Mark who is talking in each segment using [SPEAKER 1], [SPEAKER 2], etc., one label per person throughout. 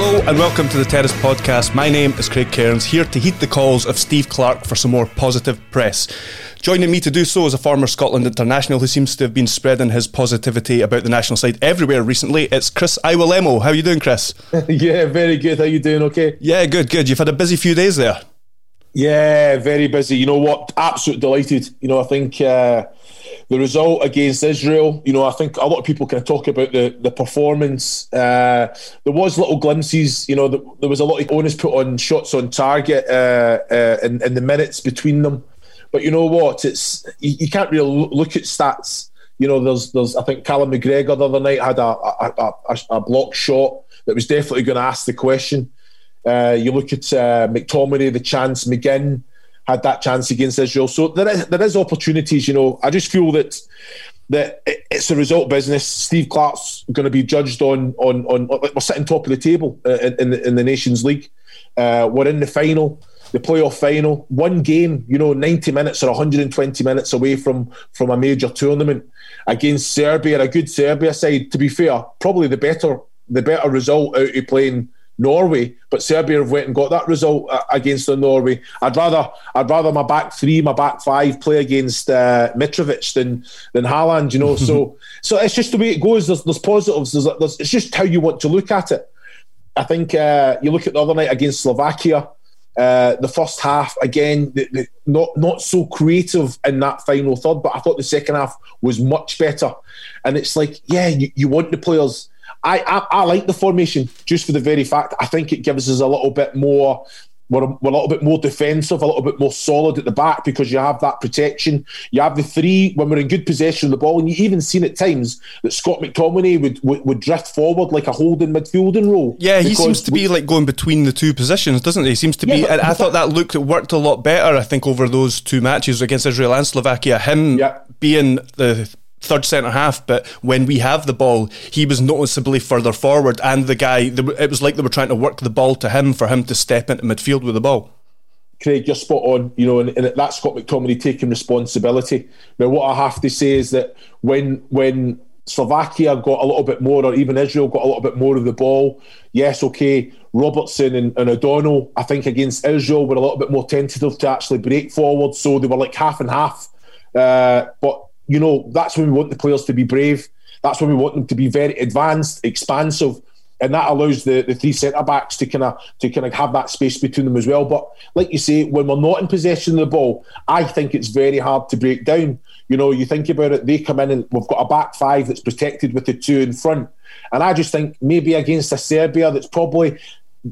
[SPEAKER 1] Hello and welcome to the Terrace Podcast. My name is Craig Cairns, here to heed the calls of Steve Clarke for some more positive press. Joining me to do so is a former Scotland international who seems to have been spreading his positivity about the national side everywhere recently. It's Chris Iwelumo. How are you doing, Chris?
[SPEAKER 2] yeah, very good. How you doing? Okay.
[SPEAKER 1] Yeah, good, good. You've had a busy few days there.
[SPEAKER 2] Yeah, very busy. You know what? Absolutely delighted. You know, I think uh, the result against Israel, you know, I think a lot of people can talk about the the performance. Uh, there was little glimpses, you know, the, there was a lot of onus put on shots on target uh, uh, in, in the minutes between them. But you know what? It's you, you can't really look at stats. You know, there's there's I think Callum McGregor the other night had a a, a, a block shot that was definitely going to ask the question. Uh, you look at uh, McTominay, the chance, McGinn had that chance against Israel. So there is, there is opportunities, you know. I just feel that that it's a result business. Steve Clarke's going to be judged on on on. We're sitting top of the table uh, in, in, the, in the Nations League. Uh, we're in the final, the playoff final. One game, you know, ninety minutes or one hundred and twenty minutes away from from a major tournament against Serbia, a good Serbia side. To be fair, probably the better the better result out of playing Norway, but Serbia have went and got that result uh, against the Norway. I'd rather I'd rather my back three, my back five play against uh, Mitrovic than than Haaland. You know, so so it's just the way it goes. There's, there's positives. There's, there's, it's just how you want to look at it. I think uh, you look at the other night against Slovakia. Uh, the first half again, the, the, not not so creative in that final third, but I thought the second half was much better. And it's like, yeah, you, you want the players I, I, I like the formation just for the very fact I think it gives us a little bit more we're, we're, a little bit more defensive, a little bit more solid at the back because you have that protection. You have the three when we're in good possession of the ball, and you even seen at times that Scott McTominay would, would, would drift forward like a holding midfielding role.
[SPEAKER 1] Yeah, he seems to we, be like going between the two positions, doesn't he? He seems to yeah, be. But, I, I thought that looked worked a lot better. I think over those two matches against Israel and Slovakia, him yeah. being the third centre half, but when we have the ball, he was noticeably further forward, and the guy, it was like they were trying to work the ball to him for him to step into midfield with the ball.
[SPEAKER 2] Craig, you're spot on. You know, and, and that's Scott McTominay taking responsibility. Now, what I have to say is that when when Slovakia got a little bit more, or even Israel got a little bit more of the ball, yes, okay. Robertson and, and O'Donnell, I think against Israel, were a little bit more tentative to actually break forward, so they were like half and half. Uh, but you know, that's when we want the players to be brave. That's when we want them to be very advanced, expansive, and that allows the, the three centre backs to kind of to kind of have that space between them as well. But like you say, when we're not in possession of the ball, I think it's very hard to break down. You know, you think about it, they come in and we've got a back five that's protected with the two in front. And I just think maybe against a Serbia that's probably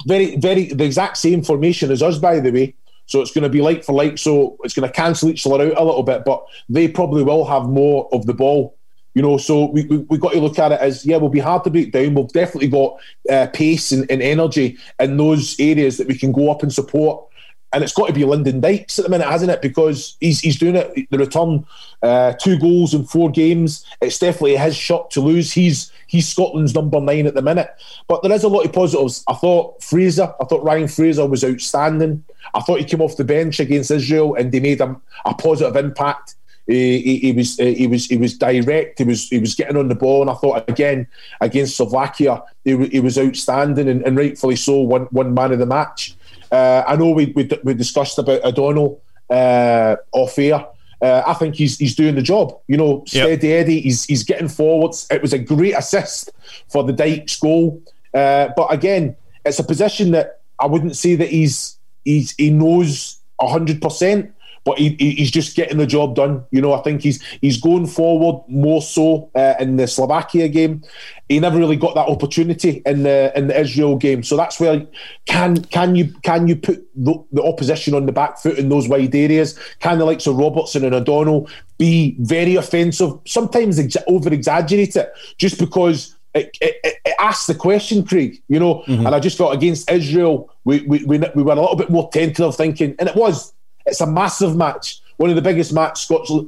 [SPEAKER 2] very, very the exact same formation as us, by the way. So it's going to be like for like. So it's going to cancel each other out a little bit, but they probably will have more of the ball. You know, so we we we got to look at it as yeah, we'll be hard to break down. We've definitely got uh, pace and, and energy in those areas that we can go up and support and it's got to be Lyndon Dykes at the minute, hasn't it? Because he's he's doing it. The return, uh, two goals in four games. It's definitely his shot to lose. He's he's Scotland's number nine at the minute. But there is a lot of positives. I thought Fraser, I thought Ryan Fraser was outstanding. I thought he came off the bench against Israel and they made a, a positive impact. He, he, he, was he was he was direct. He was he was getting on the ball, and I thought again against Slovakia, he, he was outstanding and, and rightfully so. One one man of the match. Uh, I know we, we, we discussed about O'Donnell uh, off air. Uh, I think he's he's doing the job. You know, steady yep. Eddie. He's he's getting forwards. It was a great assist for the Dykes goal. Uh, but again, it's a position that I wouldn't say that he's he's he knows hundred percent but he, he's just getting the job done. You know, I think he's he's going forward more so uh, in the Slovakia game. He never really got that opportunity in the in the Israel game, so that's where can can you can you put the, the opposition on the back foot in those wide areas? Can the likes of Robertson and O'Donnell be very offensive? Sometimes exa- over exaggerate it just because. It, it, it, asks the question, Craig. You know, mm-hmm. and I just thought against Israel, we, we we we were a little bit more tentative thinking, and it was it's a massive match. One of the biggest matches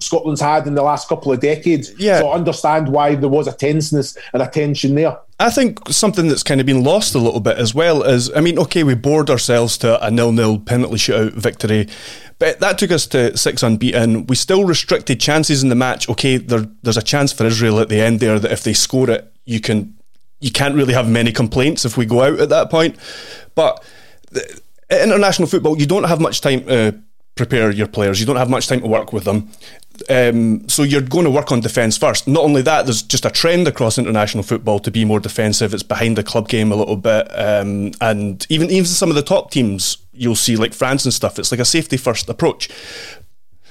[SPEAKER 2] Scotland's had in the last couple of decades. Yeah. So I understand why there was a tenseness and a tension there.
[SPEAKER 1] I think something that's kind of been lost a little bit as well is, I mean, okay, we bored ourselves to a nil-nil penalty shootout victory, but that took us to six unbeaten. We still restricted chances in the match. Okay, there, there's a chance for Israel at the end there that if they score it, you can, you can't really have many complaints if we go out at that point. But international football, you don't have much time to prepare your players. You don't have much time to work with them. Um, so you're going to work on defence first. Not only that, there's just a trend across international football to be more defensive. It's behind the club game a little bit, um, and even even some of the top teams you'll see like France and stuff. It's like a safety first approach.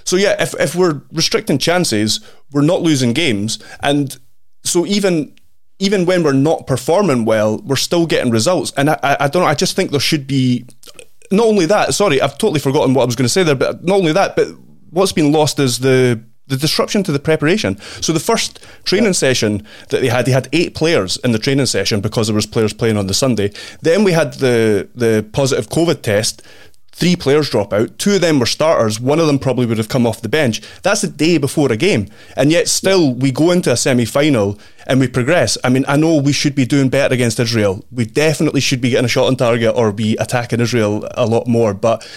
[SPEAKER 1] So yeah, if if we're restricting chances, we're not losing games, and so even even when we're not performing well, we're still getting results. And I, I, I don't know. I just think there should be not only that, sorry, I've totally forgotten what I was going to say there, but not only that, but what's been lost is the the disruption to the preparation. So the first training yeah. session that they had, they had eight players in the training session because there was players playing on the Sunday. Then we had the the positive COVID test three players drop out. Two of them were starters. One of them probably would have come off the bench. That's the day before a game. And yet, still, we go into a semi final and we progress. I mean, I know we should be doing better against Israel. We definitely should be getting a shot on target or be attacking Israel a lot more. But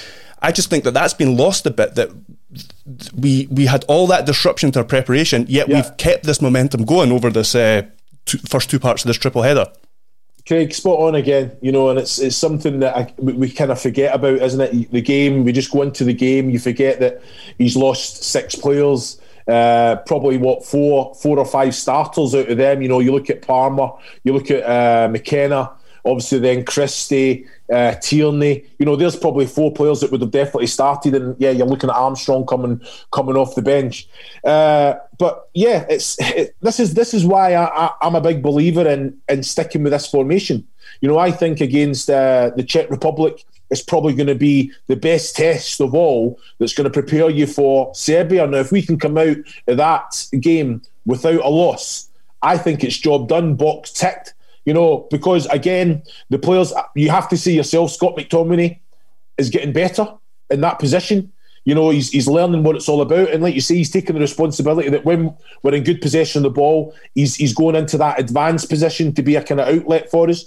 [SPEAKER 1] I just think that that's been lost a bit. That we we had all that disruption to our preparation, yet yeah. we've kept this momentum going over this uh, two, first two parts of this triple header.
[SPEAKER 2] Craig, spot on again. You know, and it's it's something that I, we, we kind of forget about, isn't it? The game. We just go into the game. You forget that he's lost six players. Uh, probably what four, four or five starters out of them. You know, you look at Palmer, you look at uh, McKenna, obviously then Christie, uh, Tierney. You know, there's probably four players that would have definitely started, and yeah, you're looking at Armstrong coming coming off the bench. Uh, but yeah, it's it, this is this is why I, am a big believer in in sticking with this formation. You know, I think against uh, the Czech Republic. It's probably going to be the best test of all that's going to prepare you for Serbia. Now, if we can come out of that game without a loss, I think it's job done, box ticked you know, because again, the players, you have to see yourself, Scott McTominay is getting better in that position. You know, he's, he's learning what it's all about. And like you say, he's taking the responsibility that when we're in good possession of the ball, he's, he's going into that advanced position to be a kind of outlet for us.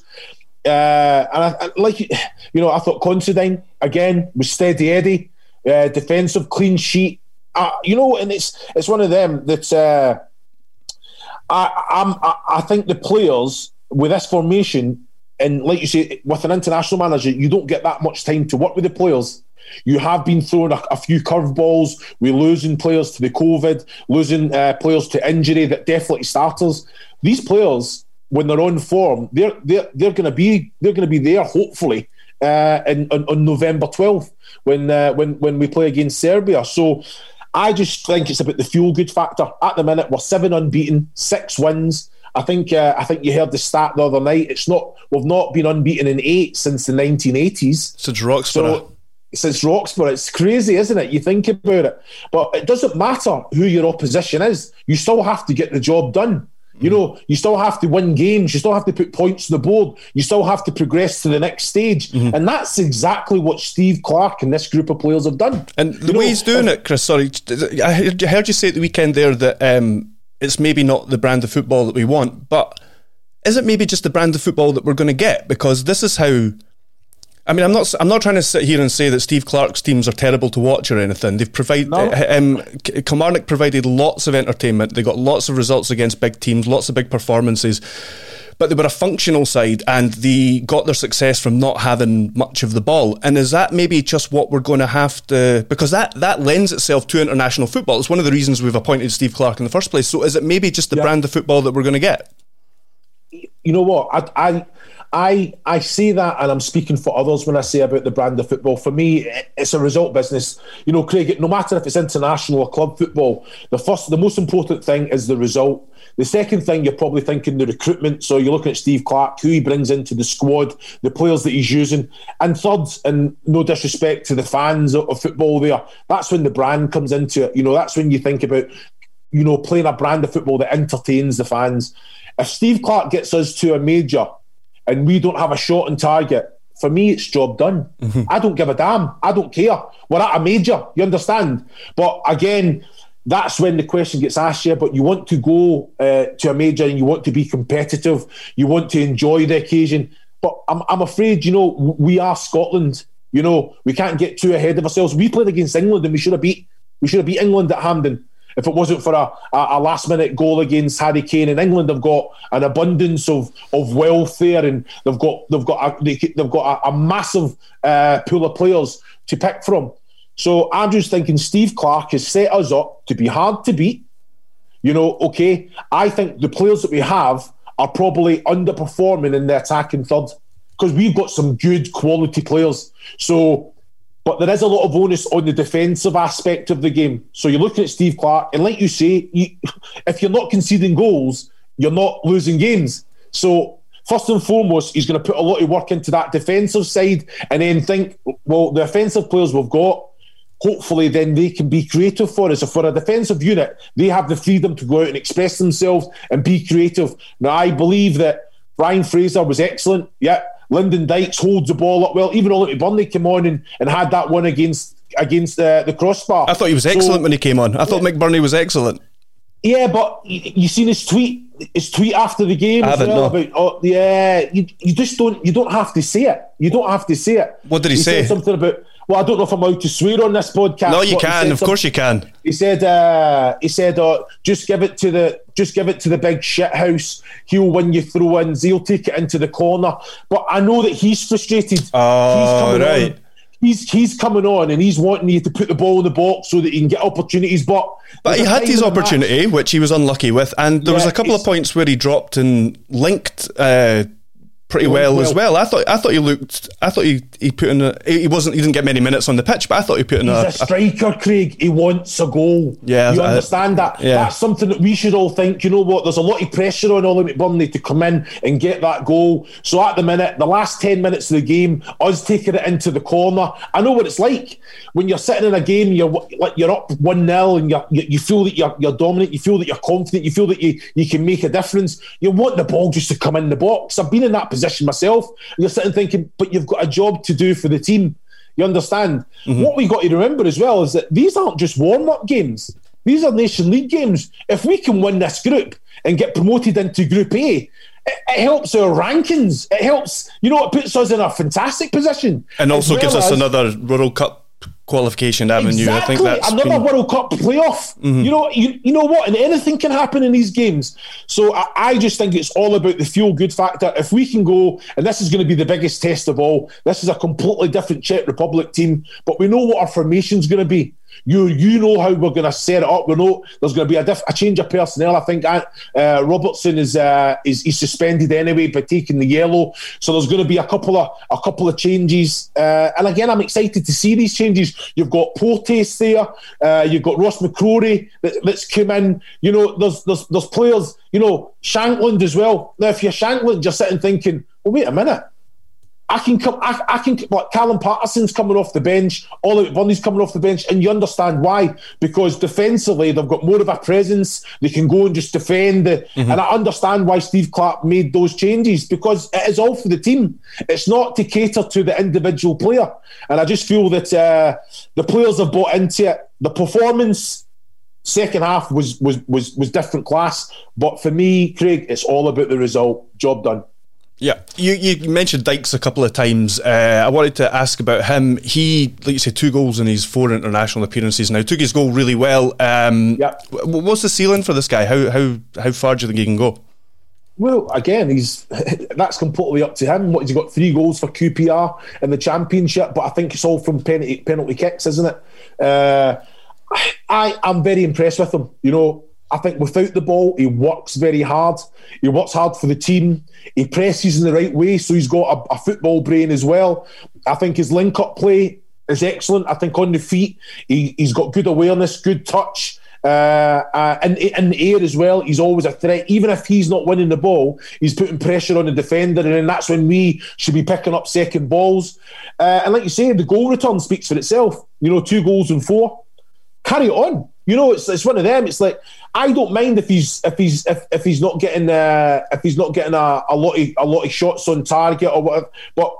[SPEAKER 2] Uh, and I, I, like, you know, I thought Considine, again, was steady Eddie, uh, defensive, clean sheet. Uh, you know, and it's it's one of them that uh, I, I'm, I, I think the players with this formation, and like you say, with an international manager, you don't get that much time to work with the players. You have been throwing a, a few curveballs. We're losing players to the COVID, losing uh, players to injury that definitely starters. These players, when they're on form, they're they're they're going to be they're going to be there hopefully uh, in, on, on November twelfth when uh, when when we play against Serbia. So I just think it's about the feel good factor. At the minute, we're seven unbeaten, six wins. I think uh, I think you heard the stat the other night. It's not we've not been unbeaten in eight since the 1980s.
[SPEAKER 1] Since Roxburgh.
[SPEAKER 2] So, since Roxburgh, it's crazy, isn't it? You think about it, but it doesn't matter who your opposition is. You still have to get the job done. You know, you still have to win games. You still have to put points on the board. You still have to progress to the next stage. Mm-hmm. And that's exactly what Steve Clarke and this group of players have done.
[SPEAKER 1] And the you way know, he's doing it, Chris, sorry, I heard you say at the weekend there that um, it's maybe not the brand of football that we want, but is it maybe just the brand of football that we're going to get? Because this is how. I mean, I'm not. I'm not trying to sit here and say that Steve Clarke's teams are terrible to watch or anything. They've provided. No. Um, Kilmarnock provided lots of entertainment. They got lots of results against big teams, lots of big performances but they were a functional side and they got their success from not having much of the ball. And is that maybe just what we're going to have to, because that, that lends itself to international football. It's one of the reasons we've appointed Steve Clarke in the first place. So is it maybe just the yeah. brand of football that we're going to get?
[SPEAKER 2] You know what? I, I, I, I say that, and I'm speaking for others when I say about the brand of football. For me, it's a result business. You know, Craig. No matter if it's international or club football, the first, the most important thing is the result. The second thing you're probably thinking the recruitment. So you're looking at Steve Clarke, who he brings into the squad, the players that he's using. And third, and no disrespect to the fans of, football there, that's when the brand comes into it. You know, that's when you think about, you know, playing a brand of football that entertains the fans. If Steve Clarke gets us to a major and we don't have a shot on target, for me, it's job done. Mm-hmm. I don't give a damn. I don't care. We're at a major, you understand? But again, that's when the question gets asked you. But you want to go uh, to a major and you want to be competitive. You want to enjoy the occasion. But I'm, I'm afraid, you know, we are Scotland. You know, we can't get too ahead of ourselves. We played against England and we should have beat we should have beat England at Hampden. If it wasn't for a, a, last minute goal against Harry Kane, in England they've got an abundance of, of wealth there, and they've got they've got a, they, have got a, a massive uh, pool of players to pick from. So Andrew's thinking Steve Clarke has set us up to be hard to beat. You know, okay, I think the players that we have are probably underperforming in the attacking third because we've got some good quality players. So, but there is a lot of onus on the defensive aspect of the game. So you're looking at Steve Clarke, and like you say, you, if you're not conceding goals, you're not losing games. So first and foremost, he's going to put a lot of work into that defensive side, and then think, well, the offensive players we've got hopefully then they can be creative for us. If for a defensive unit, they have the freedom to go out and express themselves and be creative. Now, I believe that Ryan Fraser was excellent. Yeah. Lyndon Dykes holds the ball up well. Even Ollie Burnley came on and, and had that one against against uh, the crossbar.
[SPEAKER 1] I thought he was excellent so, when he came on. I thought yeah. McBurnie was excellent.
[SPEAKER 2] Yeah, but you, you seen his tweet his tweet after the game
[SPEAKER 1] I haven't, well
[SPEAKER 2] no. about oh, yeah you, you just don't you don't have to say it you don't have to say it
[SPEAKER 1] what did he, he say
[SPEAKER 2] something about well, I don't know if I'm allowed to swear on this podcast.
[SPEAKER 1] No, you can. Of course, you can.
[SPEAKER 2] He said, uh, "He said, uh, just give it to the, just give it to the big shit house. He'll win you throw-ins. He'll take it into the corner." But I know that he's frustrated.
[SPEAKER 1] Oh, he's right.
[SPEAKER 2] On. He's he's coming on and he's wanting you to put the ball in the box so that he can get opportunities. But
[SPEAKER 1] but he had his opportunity, match. which he was unlucky with, and there yeah, was a couple of points where he dropped and linked. Uh, pretty well, well, as well. I thought I thought he looked. I thought he, he put in. A, he wasn't. He didn't get many minutes on the pitch, but I thought he put in.
[SPEAKER 2] He's
[SPEAKER 1] a,
[SPEAKER 2] a striker, a, Craig. He wants a goal.
[SPEAKER 1] Yeah,
[SPEAKER 2] you understand that. Yeah. That's something that we should all think. You know what? There's a lot of pressure on Ollie McBurnie to come in and get that goal. So at the minute, the last ten minutes of the game, us taking it into the corner. I know what it's like when you're sitting in a game. You're like you're up one 0 and you you feel that you're you're dominant. You feel that you're confident. You feel that you you can make a difference. You want the ball just to come in the box. I've been in that position myself you're sitting thinking, but you've got a job to do for the team. You understand? Mm-hmm. What we got to remember as well is that these aren't just warm up games. These are Nation League games. If we can win this group and get promoted into Group A, it, it helps our rankings. It helps, you know, it puts us in a fantastic position.
[SPEAKER 1] And also well gives us another World Cup qualification avenue.
[SPEAKER 2] Exactly.
[SPEAKER 1] I think that's
[SPEAKER 2] another been... World Cup playoff. Mm-hmm. You know, you, you know what, and anything can happen in these games. So I, I just think it's all about the feel good factor. If we can go, and this is going to be the biggest test of all. This is a completely different Czech Republic team, but we know what our formation is going to be. You you know how we're going to set it up. We know there's going to be a, diff- a change of personnel. I think uh, Robertson is uh, is he's suspended anyway by taking the yellow. So there's going to be a couple of a couple of changes. Uh, and again, I'm excited to see these changes. You've got Porteous there. Uh, you've got Ross McCrorie that, that's come in. You know, there's there's there's players. You know, Shankland as well. Now, if you're Shankland, you're sitting thinking, well, wait a minute I can come. I, I can. Like Callum Paterson's coming off the bench. Ollie McBurnie's coming off the bench, and you understand why? Because defensively, they've got more of a presence. They can go and just defend. Mm-hmm. And I understand why Steve Clarke made those changes because it is all for the team. It's not to cater to the individual player. And I just feel that uh, the players have bought into it. The performance second half was was was was different class. But for me, Craig, it's all about the result. Job done.
[SPEAKER 1] Yeah, you, you mentioned Dykes a couple of times. Uh, I wanted to ask about him. He, like you said, two goals in his four international appearances now. Took his goal really well. Um,
[SPEAKER 2] yeah.
[SPEAKER 1] What's the ceiling for this guy? How how how far do you think he can go?
[SPEAKER 2] Well, again, he's that's completely up to him. What he's got three goals for QPR in the championship, but I think it's all from penalty penalty kicks, isn't it? Uh, I I'm very impressed with him. You know, I think without the ball, he works very hard. He works hard for the team. He presses in the right way, so he's got a, a football brain as well. I think his link up play is excellent. I think on the feet, he, has got good awareness, good touch. Uh, uh, and in the air as well, he's always a threat. Even if he's not winning the ball, he's putting pressure on the defender, and then that's when we should be picking up second balls. Uh, and like you say, the goal return speaks for itself. You know, two goals and four. Carry on. You know, it's it's one of them. It's like I don't mind if he's if he's if, if he's not getting uh, if he's not getting a, a lot of a lot of shots on target or whatever. But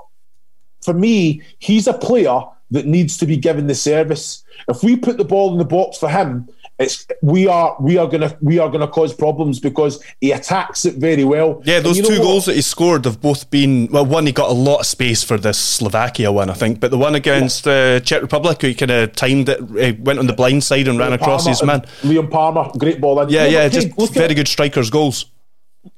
[SPEAKER 2] for me, he's a player that needs to be given the service. If we put the ball in the box for him, it's we are we are gonna we are gonna cause problems because he attacks it very well.
[SPEAKER 1] Yeah, those two goals that he scored have both been well. One he got a lot of space for this Slovakia one, I think, but the one against the uh, Czech Republic, he kind of timed it, he went on the blind side and Liam ran across
[SPEAKER 2] Palmer,
[SPEAKER 1] his man.
[SPEAKER 2] Liam Palmer, great ball.
[SPEAKER 1] In. Yeah, yeah, just very good strikers' goals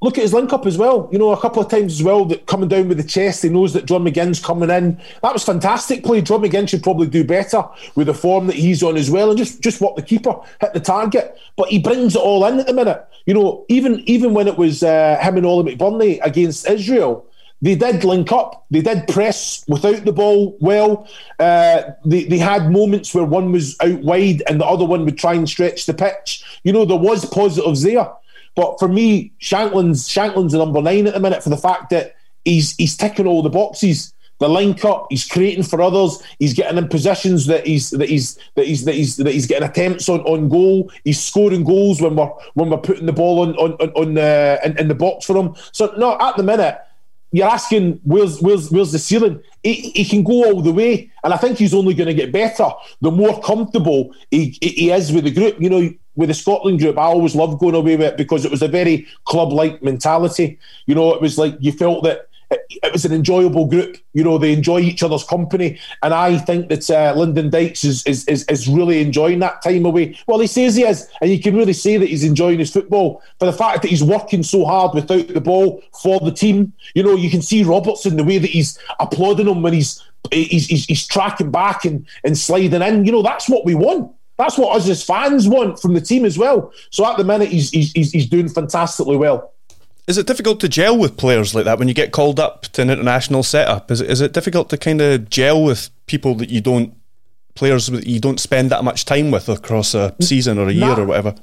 [SPEAKER 2] look at his link up as well. You know, a couple of times as well that coming down with the chest, he knows that John McGinn's coming in. That was fantastic play. John McGinn should probably do better with the form that he's on as well, and just just what the keeper hit the target. But he brings it all in at the minute. You know, even even when it was uh, him and Ollie McBurnie against Israel. They did link up. They did press without the ball well. Uh, they, they had moments where one was out wide and the other one would try and stretch the pitch. You know, there was positives there. But for me, Shankland's Shankland's a number nine at the minute for the fact that he's he's ticking all the boxes. The link up, he's creating for others. He's getting in positions that he's that he's that he's that he's that he's getting attempts on, on goal. He's scoring goals when we're when we're putting the ball on on on, on uh, in, in the box for him. So no, at the minute, you're asking where's where's where's the ceiling? He, he can go all the way, and I think he's only going to get better the more comfortable he, he is with the group. You know, with the Scotland group, I always loved going away with it because it was a very club-like mentality. You know, it was like you felt that it, it was an enjoyable group. You know, they enjoy each other's company, and I think that uh, Lyndon Dykes is, is, is is really enjoying that time away. Well, he says he is, and you can really see that he's enjoying his football for the fact that he's working so hard without the ball for the team. You know, you can see Robertson the way that he's applauding him when he's he's, he's, he's tracking back and, and sliding in. You know, that's what we want. That's what us as fans want from the team as well. So at the minute, he's he's, he's doing fantastically well.
[SPEAKER 1] Is it difficult to gel with players like that when you get called up to an international setup? Is it, is it difficult to kind of gel with people that you don't players that you don't spend that much time with across a season or a year nah. or whatever?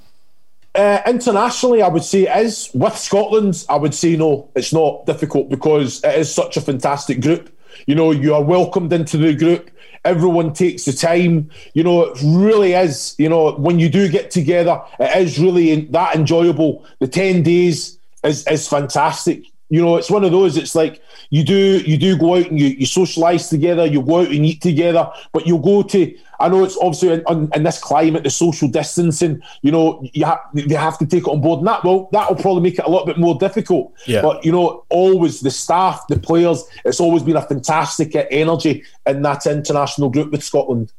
[SPEAKER 2] Uh, internationally, I would say it is. With Scotland, I would say no, it's not difficult because it is such a fantastic group. You know, you are welcomed into the group. Everyone takes the time. You know, it really is. You know, when you do get together, it is really that enjoyable. The 10 days is, is fantastic. You know, it's one of those. It's like you do you do go out and you, you socialise together. You go out and eat together, but you'll go to. I know it's obviously in, in this climate, the social distancing. You know, you have you have to take it on board, and that will that will probably make it a little bit more difficult.
[SPEAKER 1] Yeah.
[SPEAKER 2] But you know, always the staff, the players, it's always been a fantastic energy in that international group with Scotland.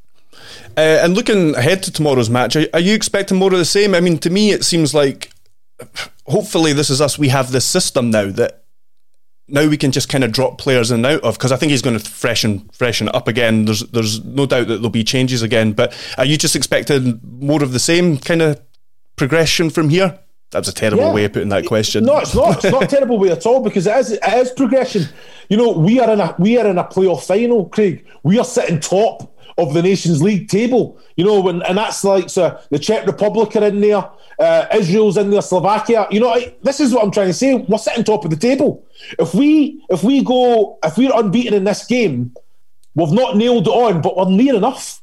[SPEAKER 1] Uh, and looking ahead to tomorrow's match, are, are you expecting more of the same? I mean, to me, it seems like hopefully this is us. We have this system now that now we can just kind of drop players in and out of because I think he's going to freshen freshen up again. There's there's no doubt that there'll be changes again. But are you just expecting more of the same kind of progression from here? That was a terrible yeah. way of putting that question.
[SPEAKER 2] No, it's not. It's not a terrible way at all because it is it is progression. You know, we are in a we are in a playoff final, Craig. We are sitting top of the Nations League table. You know, when, and that's like so the Czech Republic are in there, uh, Israel's in there, Slovakia. You know, I, this is what I'm trying to say. We're sitting top of the table. If we if we go if we're unbeaten in this game, we've not nailed it on, but we're near enough.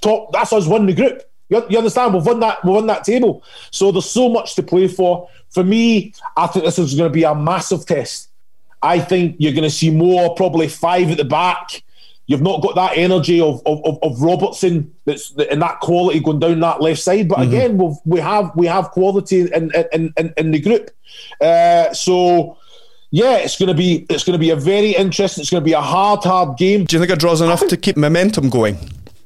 [SPEAKER 2] Top. That's us winning the group. You, you understand? We've won that. We've won that table. So there's so much to play for. For me, I think this is going to be a massive test. I think you're going to see more, probably five at the back You've not got that energy of of, of Robertson that's and that quality going down that left side. But mm-hmm. again, we've, we have we have quality in in, in, in the group. Uh, so yeah, it's going to be it's going to be a very interesting. It's going to be a hard, hard game.
[SPEAKER 1] Do you think it draws enough think, to keep momentum going?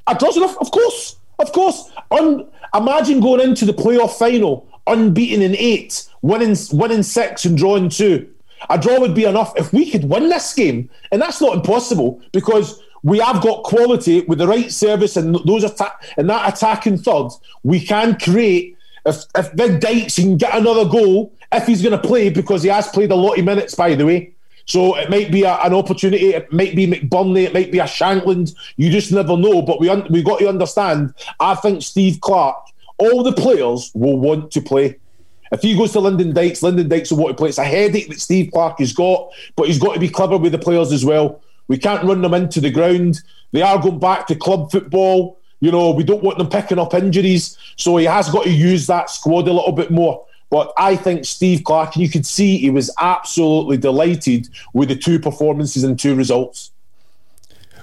[SPEAKER 2] It draws enough, of course, of course. Un, imagine going into the playoff final unbeaten in eight, winning winning six and drawing two. A draw would be enough if we could win this game, and that's not impossible because we have got quality with the right service and those and that attacking third. We can create if if Big Dykes can get another goal if he's going to play because he has played a lot of minutes by the way. So it might be a, an opportunity. It might be McBurnie. It might be a Shankland. You just never know. But we un- we got to understand. I think Steve Clarke, all the players will want to play. If he goes to Lyndon Dykes, Lyndon Dykes will want to play. It's a headache that Steve Clarke has got, but he's got to be clever with the players as well. We can't run them into the ground. They are going back to club football. You know, we don't want them picking up injuries. So he has got to use that squad a little bit more. But I think Steve Clarke, and you could see he was absolutely delighted with the two performances and two results.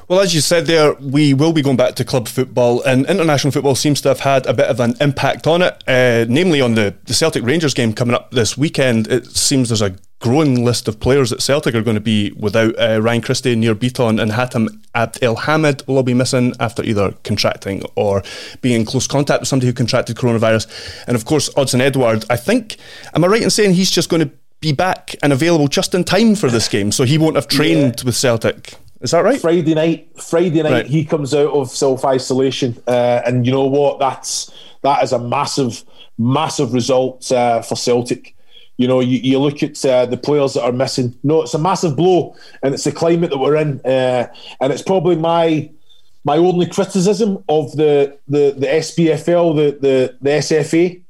[SPEAKER 1] Well, as you said there, we will be going back to club football, and international football seems to have had a bit of an impact on it, uh, namely on the, the Celtic Rangers game coming up this weekend. It seems there's a growing list of players at Celtic are going to be without uh, Ryan Christie, Nir Bitton, and Hatem Abd Abdelhamid will all be missing after either contracting or being in close contact with somebody who contracted coronavirus. And of course, Odsonne Edouard, I think, am I right in saying he's just going to be back and available just in time for this game, so he won't have trained yeah. with Celtic? Is that right?
[SPEAKER 2] Friday night, Friday night, right. he comes out of self isolation, uh, and you know what? That's that is a massive, massive result uh, for Celtic. You know, you, you look at uh, the players that are missing. No, it's a massive blow, and it's the climate that we're in, uh, and it's probably my my only criticism of the the, the SPFL, the, the the SFA,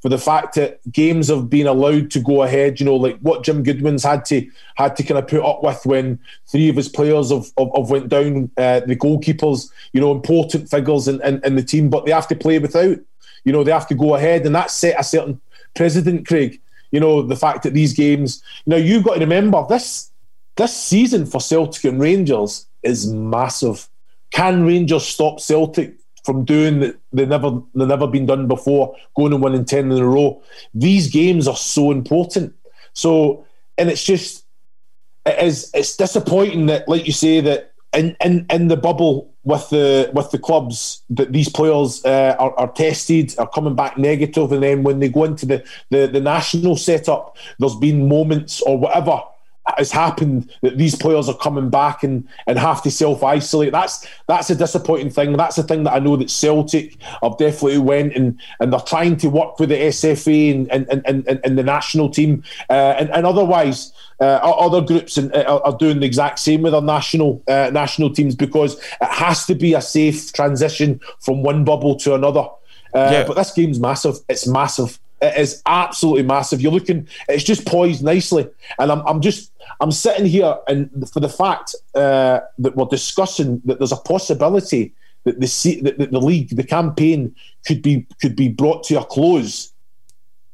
[SPEAKER 2] for the fact that games have been allowed to go ahead. You know, like what Jim Goodwin's had to had to kind of put up with when three of his players have, have, have went down. Uh, the goalkeepers, you know, important figures in, in, in, the team, but they have to play without. You know, they have to go ahead, and that set a certain precedent, Craig. You know, the fact that these games. Now you've got to remember this this season for Celtic and Rangers is massive. Can Rangers stop Celtic from doing that they never they never been done before, going and winning ten in a row. These games are so important. So, and it's just it is it's disappointing that, like you say, that in in, in the bubble with the with the clubs that these players uh, are, are tested, are coming back negative, and then when they go into the, the the national setup, there's been moments or whatever has happened that these players are coming back and, and have to self isolate. That's that's a disappointing thing. That's the thing that I know that Celtic have definitely went and, and they're trying to work with the SFA and and, and, and, and the national team uh, and, and otherwise. Uh, other groups in, uh, are doing the exact same with our national uh, national teams because it has to be a safe transition from one bubble to another. Uh, yeah. But this game's massive. It's massive. It is absolutely massive. You're looking, it's just poised nicely. And I'm, I'm just, I'm sitting here and for the fact uh, that we're discussing that there's a possibility that the, that the league, the campaign could be could be brought to a close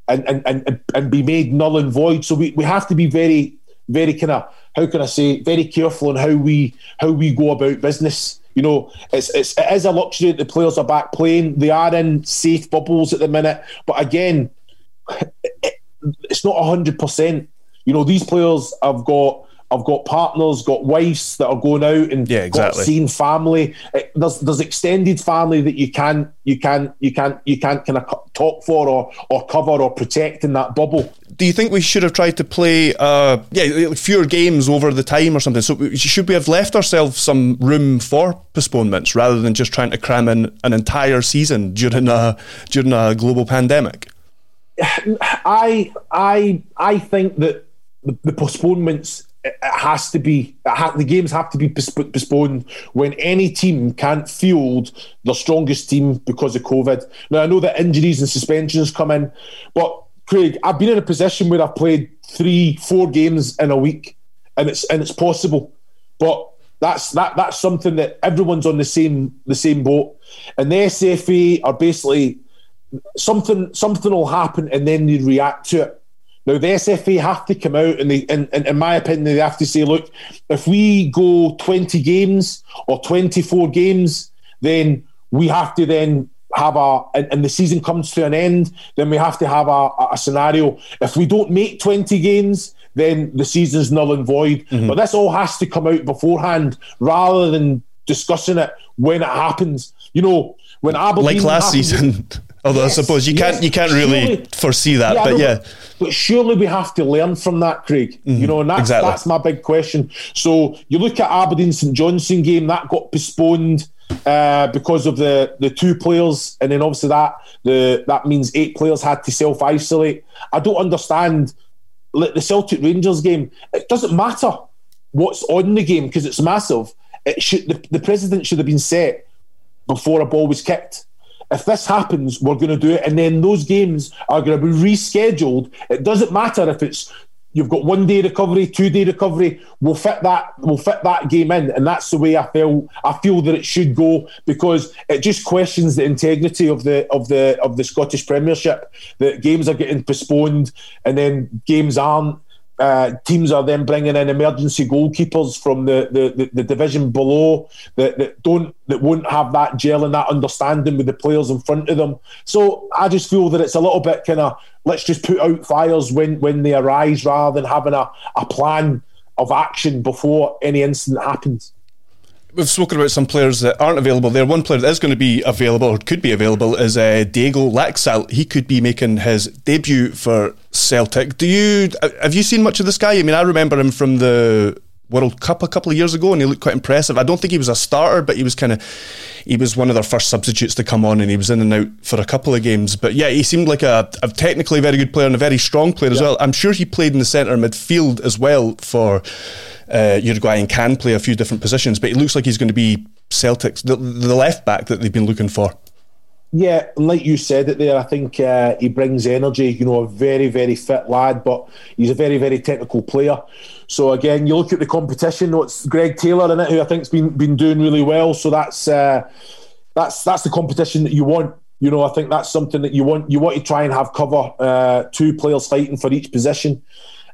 [SPEAKER 2] and, and, and, and be made null and void. So we, we have to be very, very kind of, how can I say, very careful on how we how we go about business. You know, it's, it's it is a luxury that the players are back playing. They are in safe bubbles at the minute, but again, it's not hundred percent. You know, these players have got I've got partners, got wives that are going out and
[SPEAKER 1] yeah, exactly.
[SPEAKER 2] got seeing family. It, there's there's extended family that you can't you can't you can't you can't kind of talk for or or cover or protect in that bubble.
[SPEAKER 1] Do you think we should have tried to play uh yeah fewer games over the time or something? So should we have left ourselves some room for postponements rather than just trying to cram in an entire season during a during a global pandemic?
[SPEAKER 2] I I I think that the, the postponements it has to be ha, the games have to be postponed when any team can't field their strongest team because of COVID. Now I know that injuries and suspensions come in, but Craig, I've been in a position where I've played three, four games in a week, and it's and it's possible, but that's that that's something that everyone's on the same the same boat, and the SFA are basically something something will happen and then they react to it. Now the SFA have to come out and they, and, and in my opinion, they have to say, look, if we go 20 games or 24 games, then we have to then have a and, and the season comes to an end, then we have to have a, a scenario. If we don't make 20 games, then the season's null and void. Mm-hmm. But this all has to come out beforehand rather than discussing it when it happens. You know, when Aberdeen
[SPEAKER 1] like last happened, season. Although yes, I suppose you yes, can't you can't really surely, foresee that, yeah, but yeah.
[SPEAKER 2] But surely we have to learn from that, Craig. Mm-hmm, you know, and that's
[SPEAKER 1] exactly.
[SPEAKER 2] that's my big question. So you look at Aberdeen St Johnstone game that got postponed uh, because of the the two players, and then obviously that the that means eight players had to self isolate. I don't understand the Celtic Rangers game. It doesn't matter what's on the game because it's massive. It should the, the president should have been set before a ball was kicked if this happens, we're going to do it. And then those games are going to be rescheduled. It doesn't matter if it's you've got one day recovery, two day recovery. We'll fit that. We'll fit that game in, and that's the way I feel. I feel that it should go because it just questions the integrity of the of the of the Scottish Premiership. That games are getting postponed, and then games aren't. Uh, teams are then bringing in emergency goalkeepers from the, the, the, the, division below that, that don't that won't have that gel and that understanding with the players in front of them. So I just feel that it's a little bit kind of let's just put out fires when when they arise rather than having a, a plan of action before any incident happens
[SPEAKER 1] we've spoken about some players that aren't available there. One player that is going to be available or could be available is uh, Diego Laxalt. He could be making his debut for Celtic. Do you have you seen much of this guy? I mean, I remember him from the World Cup a couple of years ago, and he looked quite impressive. I don't think he was a starter, but he was kind of he was one of their first substitutes to come on, and he was in and out for a couple of games. But yeah, he seemed like a, a technically very good player and a very strong player as well. I'm sure he played in the centre midfield as well for uh, Uruguay and can play a few different positions. But it looks like he's going to be Celtic's the, the left back that they've been looking for.
[SPEAKER 2] Yeah, like you said it there, I think uh, he brings energy. You know, a very, very fit lad, but he's a very, very technical player. So again, you look at the competition. It's Greg Taylor in it, who I think's been been doing really well. So that's uh, that's that's the competition that you want. You know, I think that's something that you want. You want to try and have cover uh, two players fighting for each position.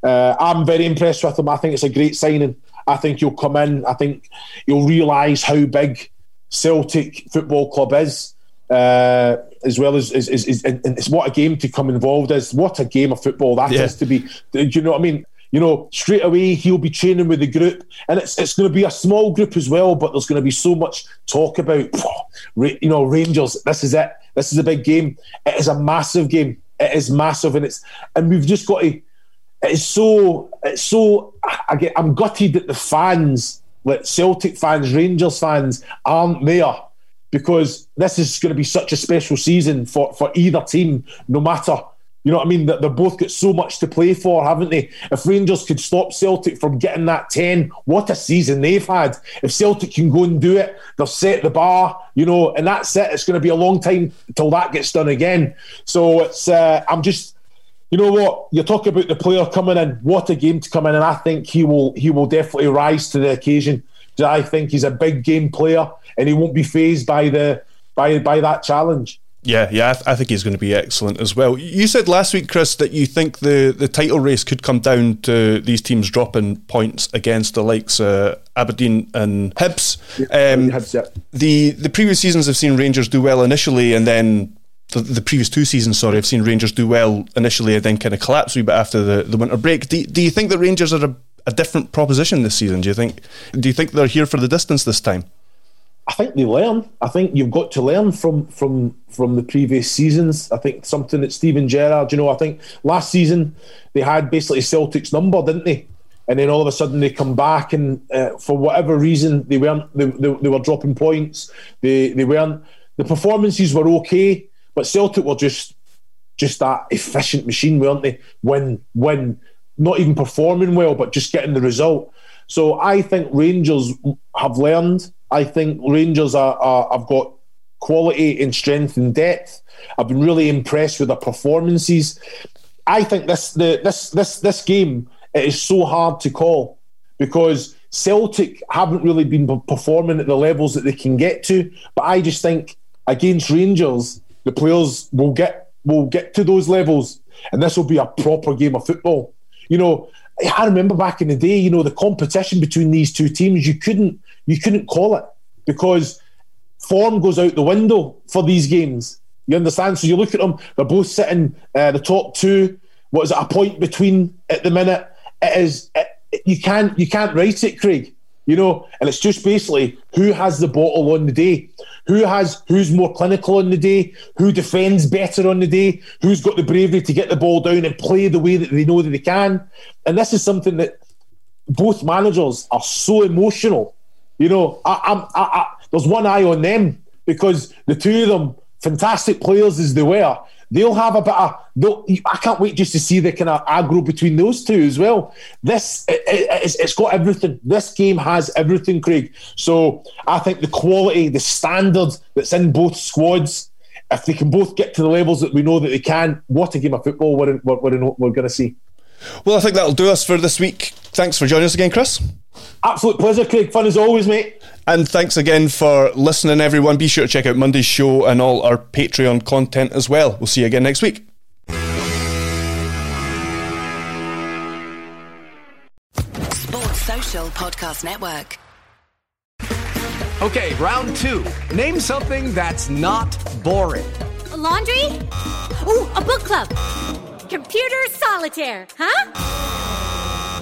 [SPEAKER 2] Uh, I'm very impressed with him. I think it's a great signing. I think he'll come in. I think he'll realise how big Celtic Football Club is uh, as well as, is, as, as it's what a game to come involved is. What a game of football that yeah. is to be. Do you know what I mean? You know, straight away he'll be training with the group, and it's it's going to be a small group as well. But there's going to be so much talk about, you know, Rangers. This is it. This is a big game. It is a massive game. It is massive, and it's and we've just got to. It's so. It's so. I get. I'm gutted that the fans, like Celtic fans, Rangers fans, aren't there because this is going to be such a special season for, for either team, no matter. You know what I mean? That they've both got so much to play for, haven't they? If Rangers could stop Celtic from getting that 10, what a season they've had. If Celtic can go and do it, they've set the bar, you know, and that's it. It's going to be a long time till that gets done again. So it's, uh, I'm just, you know what? You talk about the player coming in. What a game to come in, and I think he will. He will definitely rise to the occasion. I think he's a big game player and he won't be fazed by the by by that challenge.
[SPEAKER 1] Yeah, yeah, I, th- I, think he's going to be excellent as well. You said last week, Chris, that you think the, the title race could come down to these teams dropping points against the likes uh, Aberdeen and Hibs. Um, Hibs yeah. The the previous seasons have seen Rangers do well initially, and then the, the, previous two seasons, sorry, I've seen Rangers do well initially and then kind of collapse a wee bit after the, the winter break. Do, do you think that Rangers are a, a different proposition this season? Do you think? Do you think they're here for the distance this time?
[SPEAKER 2] I think they learn. I think you've got to learn from from from the previous seasons. I think something that Steven Gerrard, you know, I think last season they had basically Celtic's number, didn't they? And then all of a sudden they come back, and uh, for whatever reason they weren't. They, they, they were dropping points. They they weren't. The performances were okay, but Celtic were just just that efficient machine, weren't they? When when not even performing well, but just getting the result. So I think Rangers have learned. I think Rangers are, are have got quality and strength and depth. I've been really impressed with their performances. I think this the this this this game it is so hard to call because Celtic haven't really been performing at the levels that they can get to. But I just think against Rangers, the players will get will get to those levels, and this will be a proper game of football. You know, I remember back in the day, you know, the competition between these two teams, you couldn't you couldn't call it because form goes out the window for these games. You understand? So you look at them; they're both sitting uh, the top two. What is it? A point between at the minute. It is. It, you can't you can't write it, Craig you know, and it's just basically who has the bottle on the day, who has who's more clinical on the day, who defends better on the day, who's got the bravery to get the ball down and play the way that they know that they can. And this is something that both managers are so emotional. You know, I, I, I, there's one eye on them because the two of them, fantastic players as they were, they'll have a bit of. I can't wait just to see the kind of aggro between those two as well. This it, it, it's got everything. This game has everything, Craig. So I think the quality, the standard that's in both squads. If they can both get to the levels that we know that they can, what a game of football we're, in, we're, we're, we're going to see.
[SPEAKER 1] Well, I think that'll do us for this week. Thanks for joining us again, Chris.
[SPEAKER 2] Absolute pleasure, Craig. Fun as always, mate.
[SPEAKER 1] And thanks again for listening, everyone. Be sure to check out Monday's show and all our Patreon content as well. We'll see you again next week.
[SPEAKER 3] Sports Social Podcast Network.
[SPEAKER 4] Okay, round two. Name something that's not boring.
[SPEAKER 5] A laundry? Ooh, a book club. Computer solitaire, huh?